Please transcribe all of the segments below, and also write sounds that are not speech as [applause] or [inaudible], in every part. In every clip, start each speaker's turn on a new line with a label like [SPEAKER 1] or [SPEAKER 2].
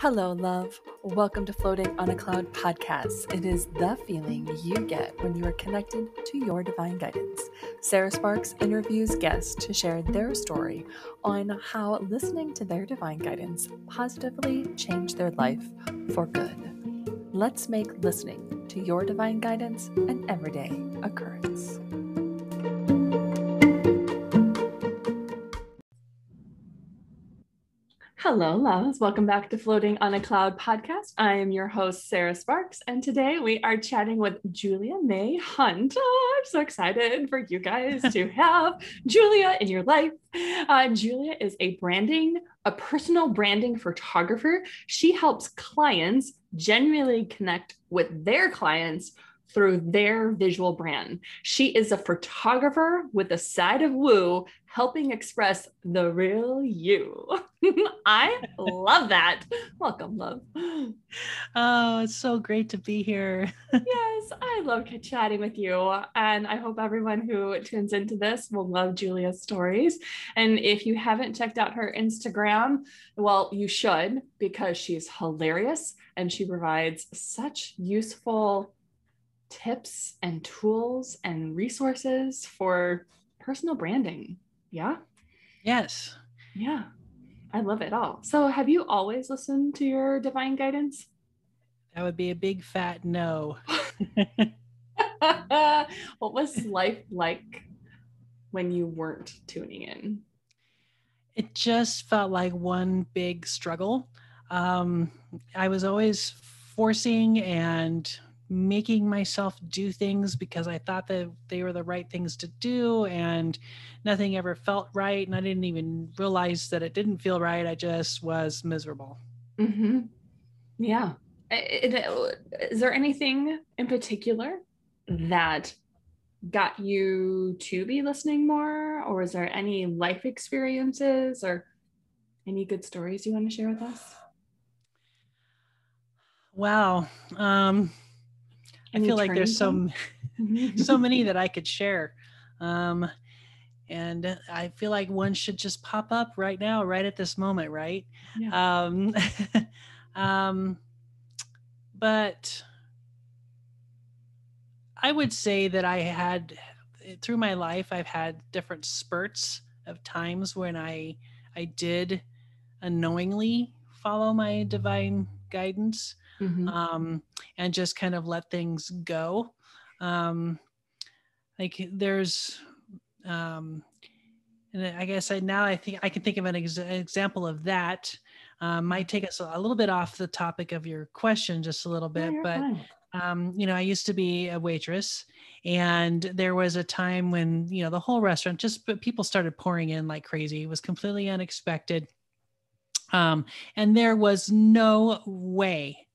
[SPEAKER 1] Hello, love. Welcome to Floating on a Cloud podcast. It is the feeling you get when you are connected to your divine guidance. Sarah Sparks interviews guests to share their story on how listening to their divine guidance positively changed their life for good. Let's make listening to your divine guidance an everyday occurrence. Hello, loves. Welcome back to Floating on a Cloud podcast. I am your host, Sarah Sparks, and today we are chatting with Julia Mae Hunt. Oh, I'm so excited for you guys to [laughs] have Julia in your life. Uh, Julia is a branding, a personal branding photographer. She helps clients genuinely connect with their clients through their visual brand. She is a photographer with a side of woo, helping express the real you. [laughs] I love that. Welcome, love.
[SPEAKER 2] Oh, it's so great to be here. [laughs]
[SPEAKER 1] yes, I love chatting with you. And I hope everyone who tunes into this will love Julia's stories. And if you haven't checked out her Instagram, well, you should because she's hilarious and she provides such useful tips and tools and resources for personal branding. Yeah.
[SPEAKER 2] Yes.
[SPEAKER 1] Yeah. I love it all. So, have you always listened to your divine guidance?
[SPEAKER 2] That would be a big fat no. [laughs]
[SPEAKER 1] what was life like when you weren't tuning in?
[SPEAKER 2] It just felt like one big struggle. Um, I was always forcing and making myself do things because I thought that they were the right things to do and nothing ever felt right. And I didn't even realize that it didn't feel right. I just was miserable.
[SPEAKER 1] Mm-hmm. Yeah. Is there anything in particular that got you to be listening more? Or is there any life experiences or any good stories you want to share with us?
[SPEAKER 2] Wow. Um, I feel like there's [laughs] so so [laughs] many that I could share. Um, and I feel like one should just pop up right now, right at this moment, right? Yeah. Um, [laughs] um, but I would say that I had through my life, I've had different spurts of times when I I did unknowingly follow my divine guidance mm-hmm. um, and just kind of let things go. Um, like there's, um, and I guess I now I think I can think of an ex- example of that. Um, might take us a little bit off the topic of your question just a little bit, yeah, but um, you know, I used to be a waitress, and there was a time when you know the whole restaurant just but people started pouring in like crazy. It was completely unexpected, um, and there was no way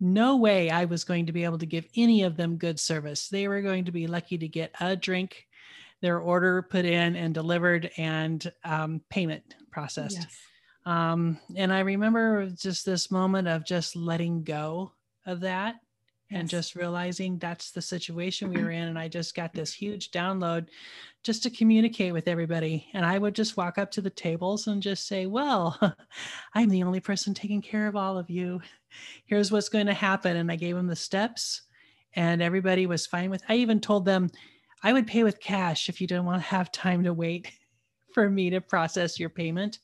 [SPEAKER 2] no way I was going to be able to give any of them good service. They were going to be lucky to get a drink, their order put in and delivered, and um, payment processed. Yes. Um, and I remember just this moment of just letting go of that and just realizing that's the situation we were in. And I just got this huge download just to communicate with everybody. And I would just walk up to the tables and just say, Well, [laughs] I'm the only person taking care of all of you. Here's what's going to happen. And I gave them the steps, and everybody was fine with. I even told them I would pay with cash if you didn't want to have time to wait [laughs] for me to process your payment.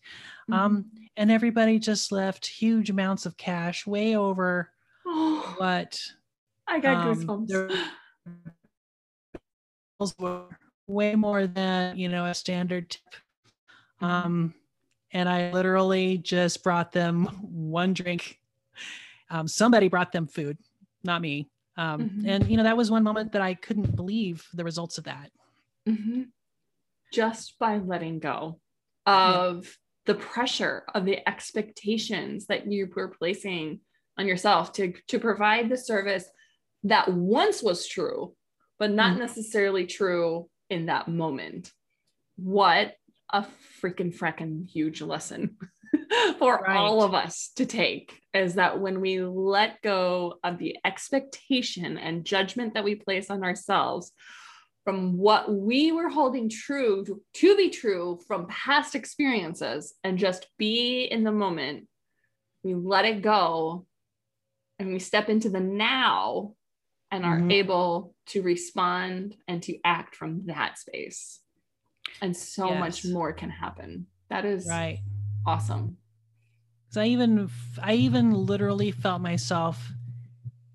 [SPEAKER 2] Mm-hmm. Um, and everybody just left huge amounts of cash, way over [gasps] what
[SPEAKER 1] I got um, goosebumps.
[SPEAKER 2] Were way more than you know a standard tip. Um, and I literally just brought them one drink. Um, somebody brought them food, not me. Um, mm-hmm. And you know that was one moment that I couldn't believe the results of that.
[SPEAKER 1] Mm-hmm. Just by letting go of yeah. the pressure of the expectations that you were placing on yourself to to provide the service that once was true, but not mm necessarily true in that moment. What a freaking freaking huge lesson [laughs] for right. all of us to take is that when we let go of the expectation and judgment that we place on ourselves from what we were holding true to, to be true from past experiences and just be in the moment we let it go and we step into the now and are
[SPEAKER 2] Mhm.
[SPEAKER 1] able to respond and to act from that space. And so much more can happen. That is
[SPEAKER 2] Right.
[SPEAKER 1] awesome.
[SPEAKER 2] So I even I even literally felt myself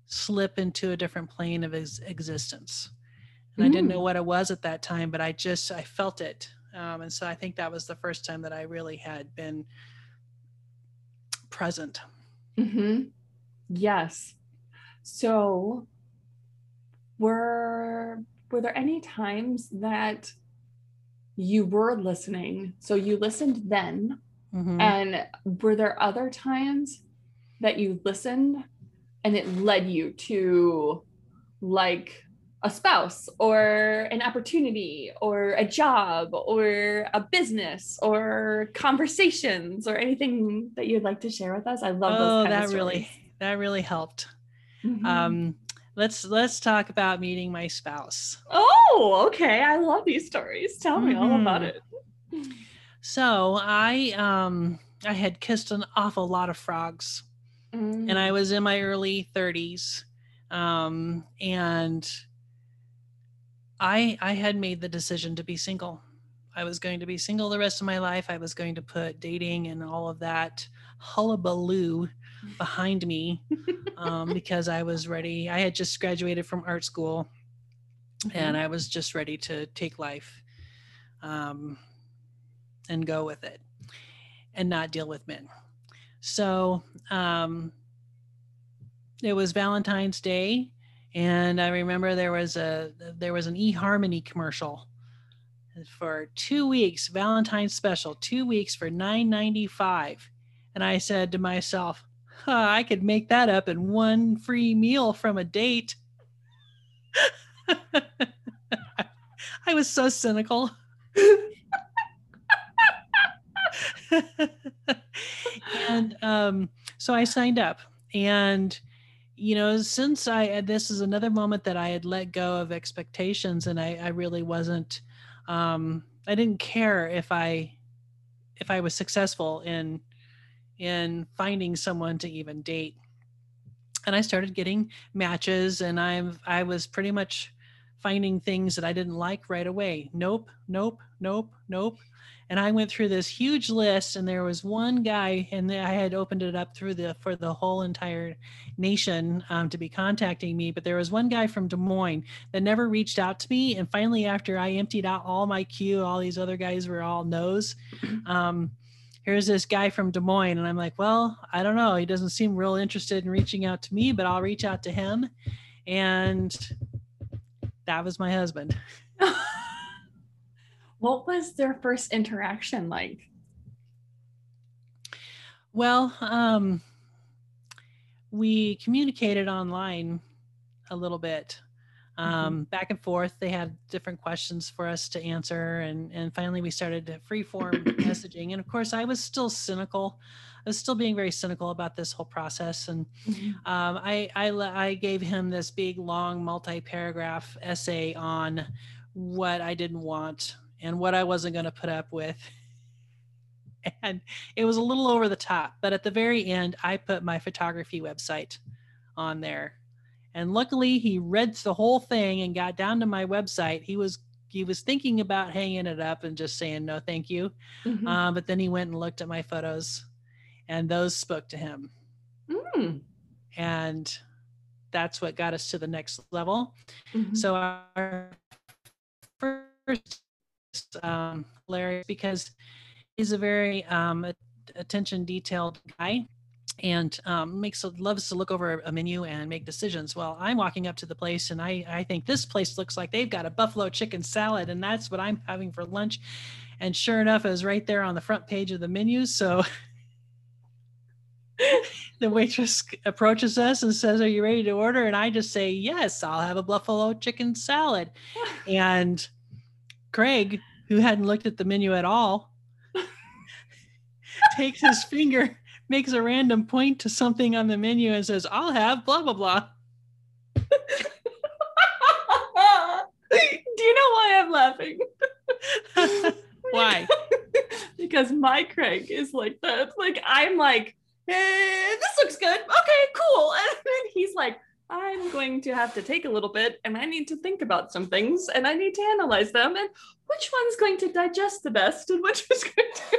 [SPEAKER 2] slip into a different plane of ex- existence, and I didn't know
[SPEAKER 1] Mm.
[SPEAKER 2] what it was at that time, but I just I felt it, um, and so I think that was the first time that I really had been present.
[SPEAKER 1] Mm-hmm. Yes. So were were there any times that you were listening? So you listened then,
[SPEAKER 2] Mhm.
[SPEAKER 1] and were there other times that you listened and it led you to like a spouse or an opportunity or a job or a business or conversations or anything that you'd like to share with us? I love those
[SPEAKER 2] oh,
[SPEAKER 1] kind
[SPEAKER 2] that
[SPEAKER 1] of
[SPEAKER 2] really that really helped.
[SPEAKER 1] Mhm.
[SPEAKER 2] Um, let's let's talk about meeting my spouse.
[SPEAKER 1] oh, okay. I love these stories. Tell me all about
[SPEAKER 2] Mhm.
[SPEAKER 1] it.
[SPEAKER 2] So I um I had kissed an awful lot of frogs. and
[SPEAKER 1] Mm.
[SPEAKER 2] I was in my early 30s. Um, and I I had made the decision to be single. I was going to be single the rest of my life. I was going to put dating and all of that hullabaloo behind me um, [laughs] because I was ready. I had just graduated from art school and I was just ready to take life um, and go with it and not deal with men. So um, it was Valentine's Day, and I remember there was a there was an eHarmony commercial for two weeks, Valentine's special, two weeks for nine ninety five, and I said to myself, huh, I could make that up in one free meal from a date. [laughs] I was so cynical. and um, so I signed up. And, you know, since I, this is another moment that I had let go of expectations and I, I really wasn't, um, I didn't care if I, if I was successful in, in finding someone to even date. And I started getting matches and I'm, I was pretty much finding things that I didn't like right away. Nope, nope, nope, nope. And I went through this huge list, and there was one guy, and I had opened it up through the for the whole entire nation um, to be contacting me. But there was one guy from Des Moines that never reached out to me. And finally, after I emptied out all my queue, all these other guys were all no's. [clears throat] Um, here's this guy from Des Moines, and I'm like, well, I don't know. He doesn't seem real interested in reaching out to me, but I'll reach out to him. And that was my husband. [laughs]
[SPEAKER 1] what was their first interaction like?
[SPEAKER 2] Well, um, we communicated online a little bit, um, back and forth. They had different questions for us to answer, and and finally we started free form [clears throat] messaging. And of course, I was still cynical. I was still being very cynical about this whole process, and um, I, I I gave him this big long multi-paragraph essay on what I didn't want and what I wasn't going to put up with. [laughs] And it was a little over the top, but at the very end, I put my photography website on there. And luckily, he read the whole thing and got down to my website. He was he was thinking about hanging it up and just saying no, thank you.
[SPEAKER 1] Mhm.
[SPEAKER 2] Uh, but then he went and looked at my photos, and those spoke to him
[SPEAKER 1] Mm.
[SPEAKER 2] and that's what got us to the next level.
[SPEAKER 1] Mhm.
[SPEAKER 2] So our first um, Larry, because he's a very um, attention detailed guy and um, makes loves to look over a menu and make decisions. Well, I'm walking up to the place and I I think this place looks like they've got a buffalo chicken salad and that's what I'm having for lunch. And sure enough, it was right there on the front page of the menu. So [laughs] the waitress approaches us and says, Are you ready to order? And I just say, Yes, I'll have a buffalo chicken salad. [laughs] And Craig, who hadn't looked at the menu at all, [laughs] takes his finger, makes a random point to something on the menu, and says, I'll have blah, blah, blah. [laughs]
[SPEAKER 1] Do you know why I'm laughing? [laughs]
[SPEAKER 2] Why? [laughs]
[SPEAKER 1] because my Craig is like that. Like I'm like eh, this looks good. Okay, cool. And then he's like, I'm going to have to take a little bit and I need to think about some things and I need to analyze them and which one's going to digest the best and which is going to,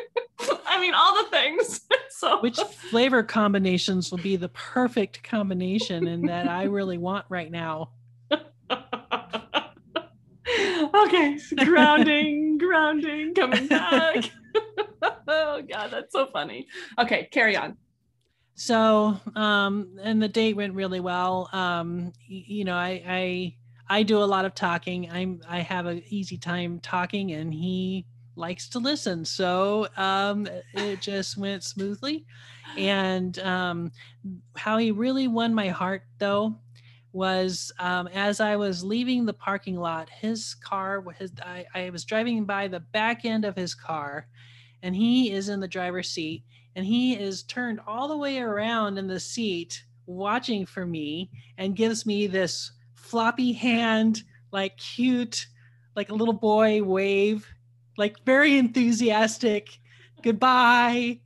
[SPEAKER 1] [laughs] I mean, all the things. [laughs] so,
[SPEAKER 2] Which flavor combinations will be the perfect combination and that I [laughs] really want right now?
[SPEAKER 1] okay, grounding, grounding, coming back. oh, God, that's so funny. Okay, carry on.
[SPEAKER 2] So, um, and the date went really well. Um, you know, I, I, I do a lot of talking. I'm, I have an easy time talking, and he likes to listen. So, um, it just went smoothly. And um, how he really won my heart, though, was um, as I was leaving the parking lot, his car, his, I, I was driving by the back end of his car, and he is in the driver's seat and he is turned all the way around in the seat watching for me and gives me this floppy hand like cute like a little boy wave like very enthusiastic goodbye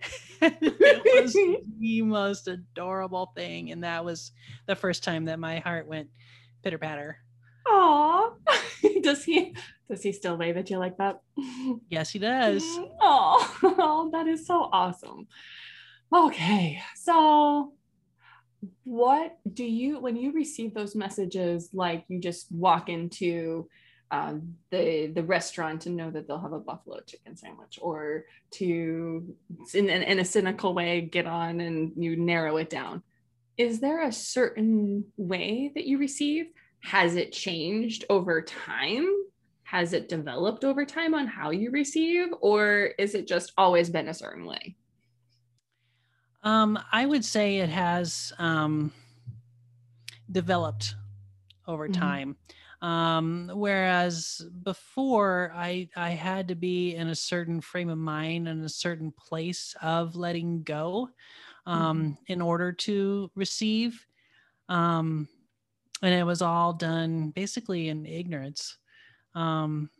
[SPEAKER 2] [laughs] it was the most adorable thing and that was the first time that my heart went pitter patter
[SPEAKER 1] Aw. [laughs] does he does he still wave at you like that? [laughs]
[SPEAKER 2] yes he does
[SPEAKER 1] Oh, that is so awesome. Okay, so what do you when you receive those messages like you just walk into um, the the restaurant and know that they'll have a buffalo chicken sandwich or to in, in, in a cynical way get on and you narrow it down is there a certain way that you receive has it changed over time has it developed over time on how you receive or is it just always been a certain way
[SPEAKER 2] Um, I would say it has um, developed over
[SPEAKER 1] Mhm.
[SPEAKER 2] time. Um, whereas before, I I had to be in a certain frame of mind and a certain place of letting go um, in order to receive. Um, and it was all done basically in ignorance. Um,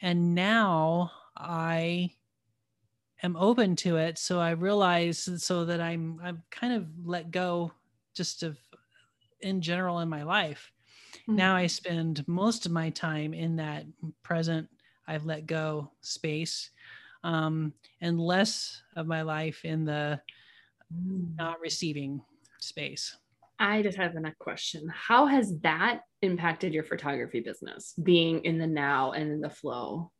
[SPEAKER 2] and now I am open to it so i realize so that i'm i'm kind of let go just of in general in my life now i spend most of my time in that present i've let go space um, and less of my life in the not receiving space
[SPEAKER 1] I just have a question. How has that impacted your photography business, being in the now and in the flow?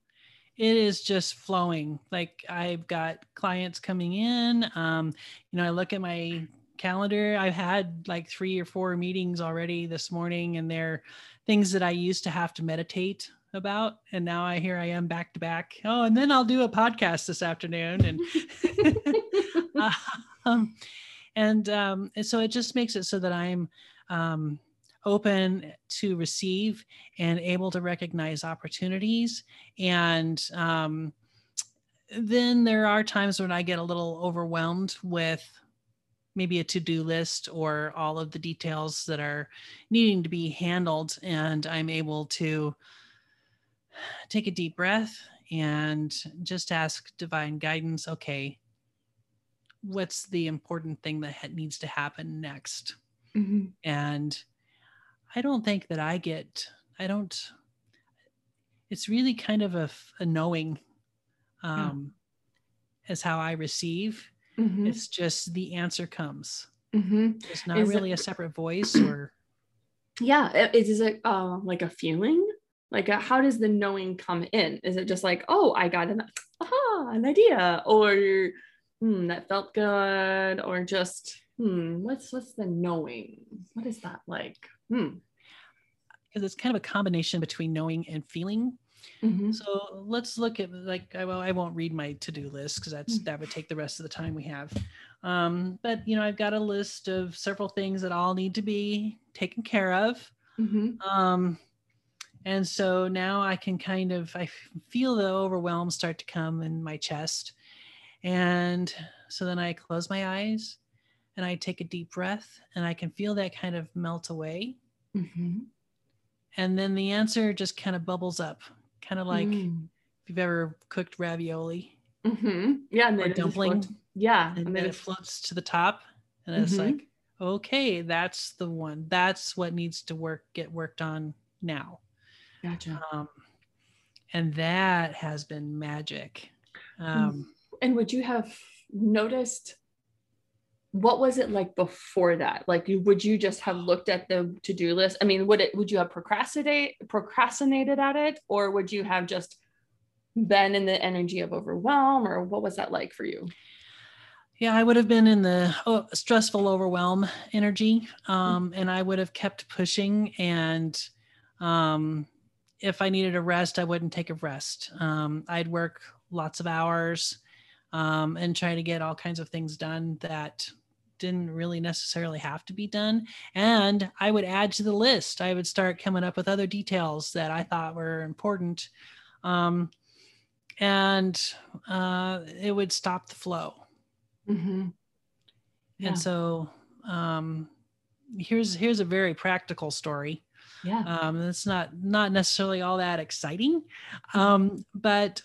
[SPEAKER 2] it is just flowing like i've got clients coming in um, you know i look at my calendar. I've had like three or four meetings already this morning and they're things that i used to have to meditate about and now i here i am back to back. Oh and then i'll do a podcast this afternoon and [laughs] [laughs] um, and um, and so it just makes it so that i'm um, open to receive and able to recognize opportunities. And um, then there are times when i get a little overwhelmed with maybe a to-do list or all of the details that are needing to be handled and i'm able to take a deep breath and just ask divine guidance okay what's the important thing that needs to happen next
[SPEAKER 1] Mhm.
[SPEAKER 2] and i don't think that i get i don't it's really kind of a knowing um as how i receive
[SPEAKER 1] Mhm.
[SPEAKER 2] it's just the answer comes
[SPEAKER 1] Mhm.
[SPEAKER 2] it's not
[SPEAKER 1] Is it-
[SPEAKER 2] really a separate voice or
[SPEAKER 1] Yeah, i- is it uh, like a feeling? Like, uh how does the knowing come in? Is it just like, oh, I got an aha, an idea, or hmm, that felt good, or just hmm, what's what's the knowing? What is that like? Hmm.
[SPEAKER 2] because it's kind of a combination between knowing and feeling
[SPEAKER 1] Mhm.
[SPEAKER 2] So let's look at like I well I won't read my to-do list because that's
[SPEAKER 1] Mm.
[SPEAKER 2] that would take the rest of the time we have. Um, but you know I've got a list of several things that all need to be taken care of.
[SPEAKER 1] Mhm.
[SPEAKER 2] Um, and so now I can kind of I feel the overwhelm start to come in my chest, and so then I close my eyes and I take a deep breath and I can feel that kind of melt away,
[SPEAKER 1] Mhm.
[SPEAKER 2] and then the answer just kind of bubbles up, kind of like
[SPEAKER 1] Mm.
[SPEAKER 2] if you've ever cooked ravioli
[SPEAKER 1] Mm-hmm. Yeah, and
[SPEAKER 2] or dumpling,
[SPEAKER 1] Yeah,
[SPEAKER 2] and,
[SPEAKER 1] and
[SPEAKER 2] then
[SPEAKER 1] then
[SPEAKER 2] it floats to the top, and it's
[SPEAKER 1] Mhm.
[SPEAKER 2] like, okay, that's the one. That's what needs to work get worked on now.
[SPEAKER 1] gotcha.
[SPEAKER 2] Um, and that has been magic. Um,
[SPEAKER 1] And would you have noticed what was it like before that? Like, would you just have looked at the to-do list? I mean, would it would you have procrastinate procrastinated at it, or would you have just been in the energy of overwhelm, or what was that like for you?
[SPEAKER 2] Yeah, I would have been in the oh, stressful overwhelm energy, um, and I would have kept pushing. And um, if I needed a rest, I wouldn't take a rest. Um, I'd work lots of hours um, and try to get all kinds of things done that didn't really necessarily have to be done. And I would add to the list. I would start coming up with other details that I thought were important, um, and uh, it would stop the flow.
[SPEAKER 1] Mm-hmm. Yeah.
[SPEAKER 2] And so um, here's here's a very practical story.
[SPEAKER 1] yeah.
[SPEAKER 2] Um, it's not not necessarily all that exciting, um, but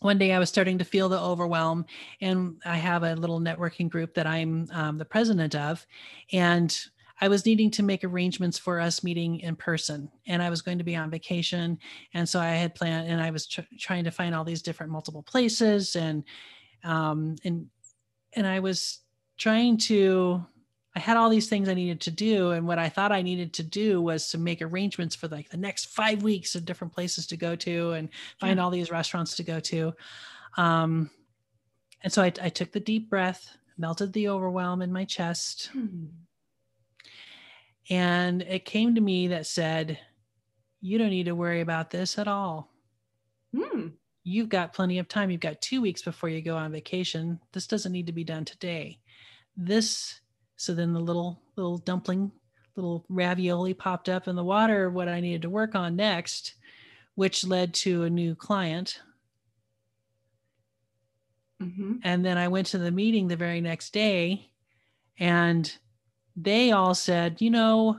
[SPEAKER 2] one day I was starting to feel the overwhelm, and I have a little networking group that I'm um, the president of, and I was needing to make arrangements for us meeting in person, and I was going to be on vacation, and so I had planned, and I was tr- trying to find all these different multiple places, and um, and and I was trying to I had all these things I needed to do. And what I thought I needed to do was to make arrangements for like the next five weeks of different places to go to and find
[SPEAKER 1] Yeah.
[SPEAKER 2] all these restaurants to go to. Um, and so I, I took the deep breath, melted the overwhelm in my chest.
[SPEAKER 1] Hmm.
[SPEAKER 2] And it came to me that said, You don't need to worry about this at all.
[SPEAKER 1] Hmm.
[SPEAKER 2] You've got plenty of time. You've got two weeks before you go on vacation. This doesn't need to be done today. This, so then the little, little dumpling, little ravioli popped up in the water, what I needed to work on next, which led to a new client.
[SPEAKER 1] Mm-hmm.
[SPEAKER 2] And then I went to the meeting the very next day and they all said, you know,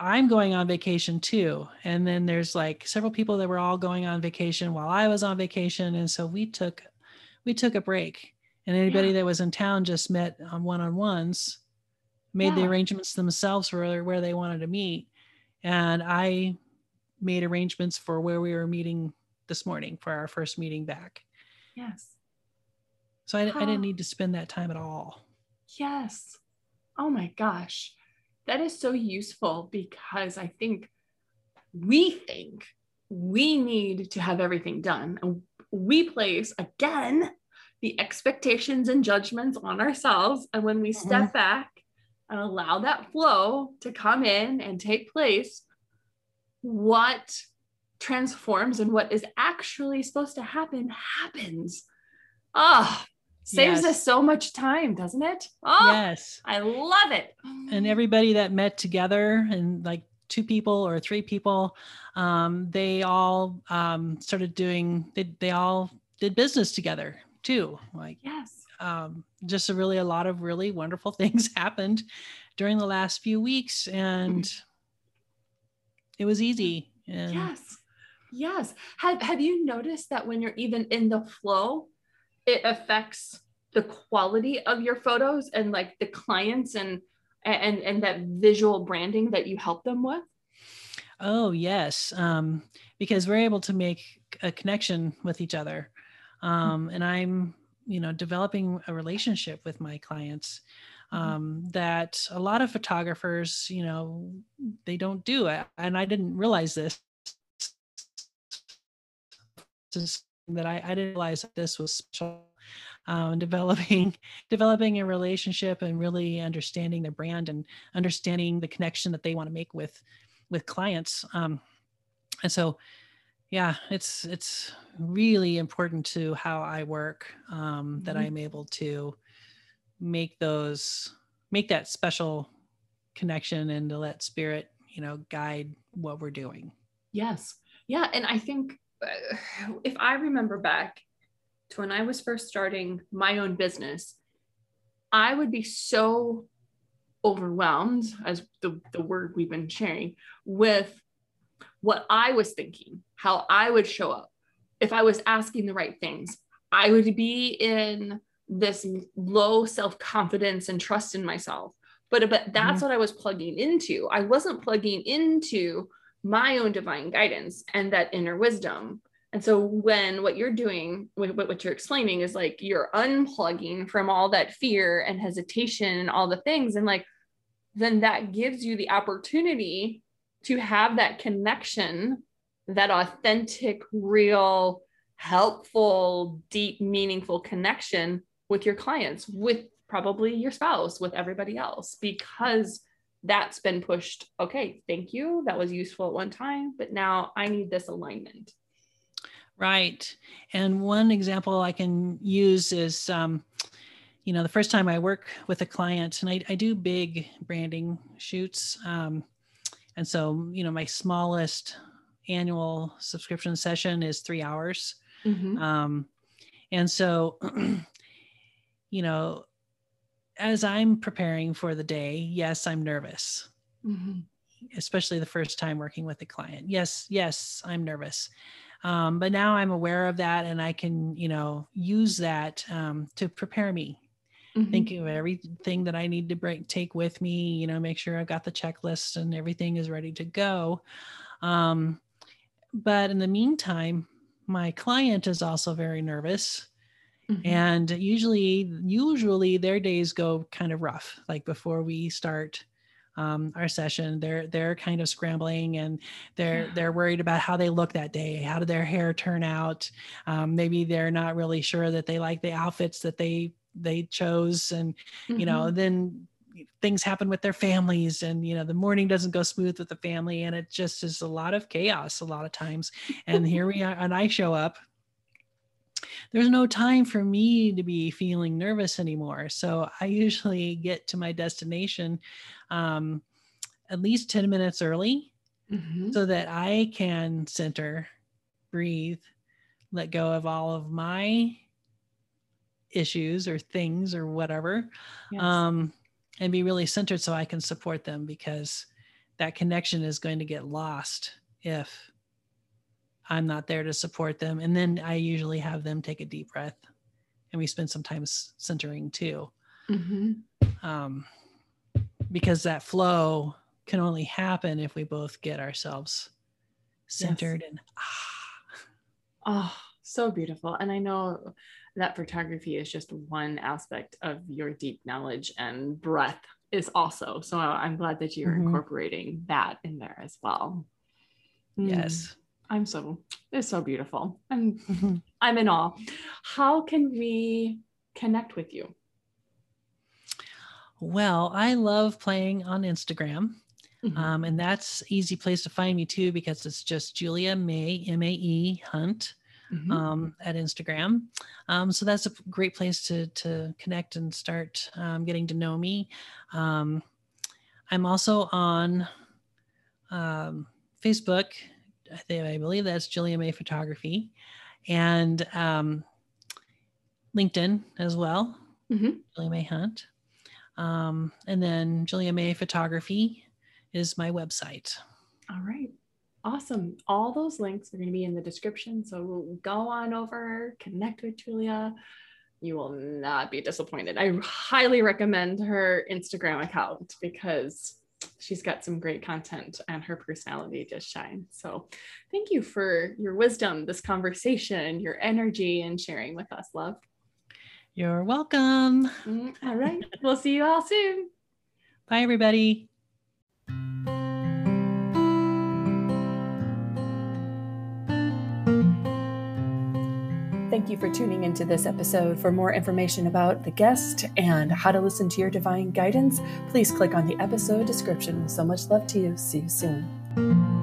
[SPEAKER 2] I'm going on vacation too. And then there's like several people that were all going on vacation while I was on vacation. And so we took we took a break. And anybody
[SPEAKER 1] Yeah.
[SPEAKER 2] that was in town just met on one-on-ones, made the arrangements themselves for where they wanted to meet. And I made arrangements for where we were meeting this morning for our first meeting back.
[SPEAKER 1] Yes.
[SPEAKER 2] So I, I didn't need to spend that time at all.
[SPEAKER 1] Yes. Oh my gosh. That is so useful because I think we think we need to have everything done. And we place, again, the expectations and judgments on ourselves. And when we step back and allow that flow to come in and take place, what transforms and what is actually supposed to happen happens. Ah, saves
[SPEAKER 2] Yes.
[SPEAKER 1] us so much time, doesn't it? Oh,
[SPEAKER 2] Yes.
[SPEAKER 1] I love it.
[SPEAKER 2] And everybody that met together and like two people or three people, um, they all um, started doing, they, they all did business together too. Like
[SPEAKER 1] yes.
[SPEAKER 2] um, just a really, a lot of really wonderful [laughs] things happened during the last few weeks. And it was easy. And
[SPEAKER 1] Yes. Yes. Have have you noticed that when you're even in the flow, it affects the quality of your photos and like the clients and and and that visual branding that you help them with?
[SPEAKER 2] Oh, yes. Um, because we're able to make a connection with each other. Um, and I'm, you know, developing a relationship with my clients um, that a lot of photographers, you know, they don't do. And I didn't realize this. That I, I didn't realize that this was special. Um, developing [laughs] developing a relationship and really understanding their brand and understanding the connection that they want to make with with clients um, and so yeah it's it's really important to how i work um, that
[SPEAKER 1] Mhm.
[SPEAKER 2] i'm able to make those make that special connection and to let spirit you know guide what we're doing
[SPEAKER 1] Yes. Yeah. And I think uh, [sighs] if I remember back to when I was first starting my own business, I would be so overwhelmed, as the, the word we've been sharing, with what I was thinking, how I would show up, if I was asking the right things, I would be in this low self confidence and trust in myself. But, but that's mm-hmm. what I was plugging into. I wasn't plugging into my own divine guidance and that inner wisdom. And so when what you're doing, what, what you're explaining is like you're unplugging from all that fear and hesitation and all the things, and like then that gives you the opportunity to have that connection, that authentic, real, helpful, deep, meaningful connection with your clients, with probably your spouse, with everybody else, because that's been pushed. Okay, thank you. That was useful at one time, but now I need this alignment.
[SPEAKER 2] Right. And one example I can use is, um, you know, the first time I work with a client, and I, I do big branding shoots. Um, and so, you know, my smallest annual subscription session is three hours. Mm-hmm. Um, and so, [clears throat] you know, as I'm preparing for the day, yes, I'm nervous, mm-hmm. especially the first time working with a client. Yes, yes, I'm nervous. Um, but now I'm aware of that and I can, you know, use that um, to prepare me. Mm-hmm. Think of everything that I need to bring, take with me, you know, make sure I've got the checklist and everything is ready to go. Um, but in the meantime, my client is also very nervous Mm-hmm. And usually, usually their days go kind of rough. Like before we start um, our session, they're they're kind of scrambling and they're yeah. they're worried about how they look that day. How did their hair turn out? Um, maybe they're not really sure that they like the outfits that they they chose, and mm-hmm. you know, mm-hmm. then things happen with their families and you know the morning doesn't go smooth with the family and it just is a lot of chaos a lot of times and here we are and i show up there's no time for me to be feeling nervous anymore. So I usually get to my destination um, at least 10 minutes early mm-hmm. so that I can center, breathe, let go of all of my issues or things or whatever. Yes. Um, and be really centered so I can support them because that connection is going to get lost if I'm not there to support them. And then I usually have them take a deep breath and we spend some time centering too. Mm-hmm. Um, because that flow can only happen if we both get ourselves centered yes. and
[SPEAKER 1] ah. Oh, so beautiful. And I know that photography is just one aspect of your deep knowledge and breath is also. So I'm glad that you're mm-hmm. incorporating that in there as well.
[SPEAKER 2] Yes.
[SPEAKER 1] I'm so it's so beautiful. I'm mm-hmm. I'm in awe. How can we connect with you?
[SPEAKER 2] Well, I love playing on Instagram. Mm-hmm. Um, and that's easy place to find me too because it's just Julia Mae M A E Hunt mm-hmm. um, at Instagram. Um, so that's a great place to to connect and start um, getting to know me. Um, I'm also on um, Facebook I think I believe that's Julia Mae Photography, and um, LinkedIn as well, mm-hmm. Julia Mae Hunt, um, and then Julia Mae Photography is my website.
[SPEAKER 1] All right. Awesome. All those links are going to be in the description. So go on over, connect with Julia. You will not be disappointed. I highly recommend her Instagram account because she's got some great content and her personality just shines. So thank you for your wisdom, this conversation, your energy, and sharing with us, love.
[SPEAKER 2] You're welcome.
[SPEAKER 1] Mm, all right. we'll see you all soon.
[SPEAKER 2] Bye, everybody.
[SPEAKER 1] Thank you for tuning into this episode. For more information about the guest and how to listen to your divine guidance, please click on the episode description. So much love to you. See you soon.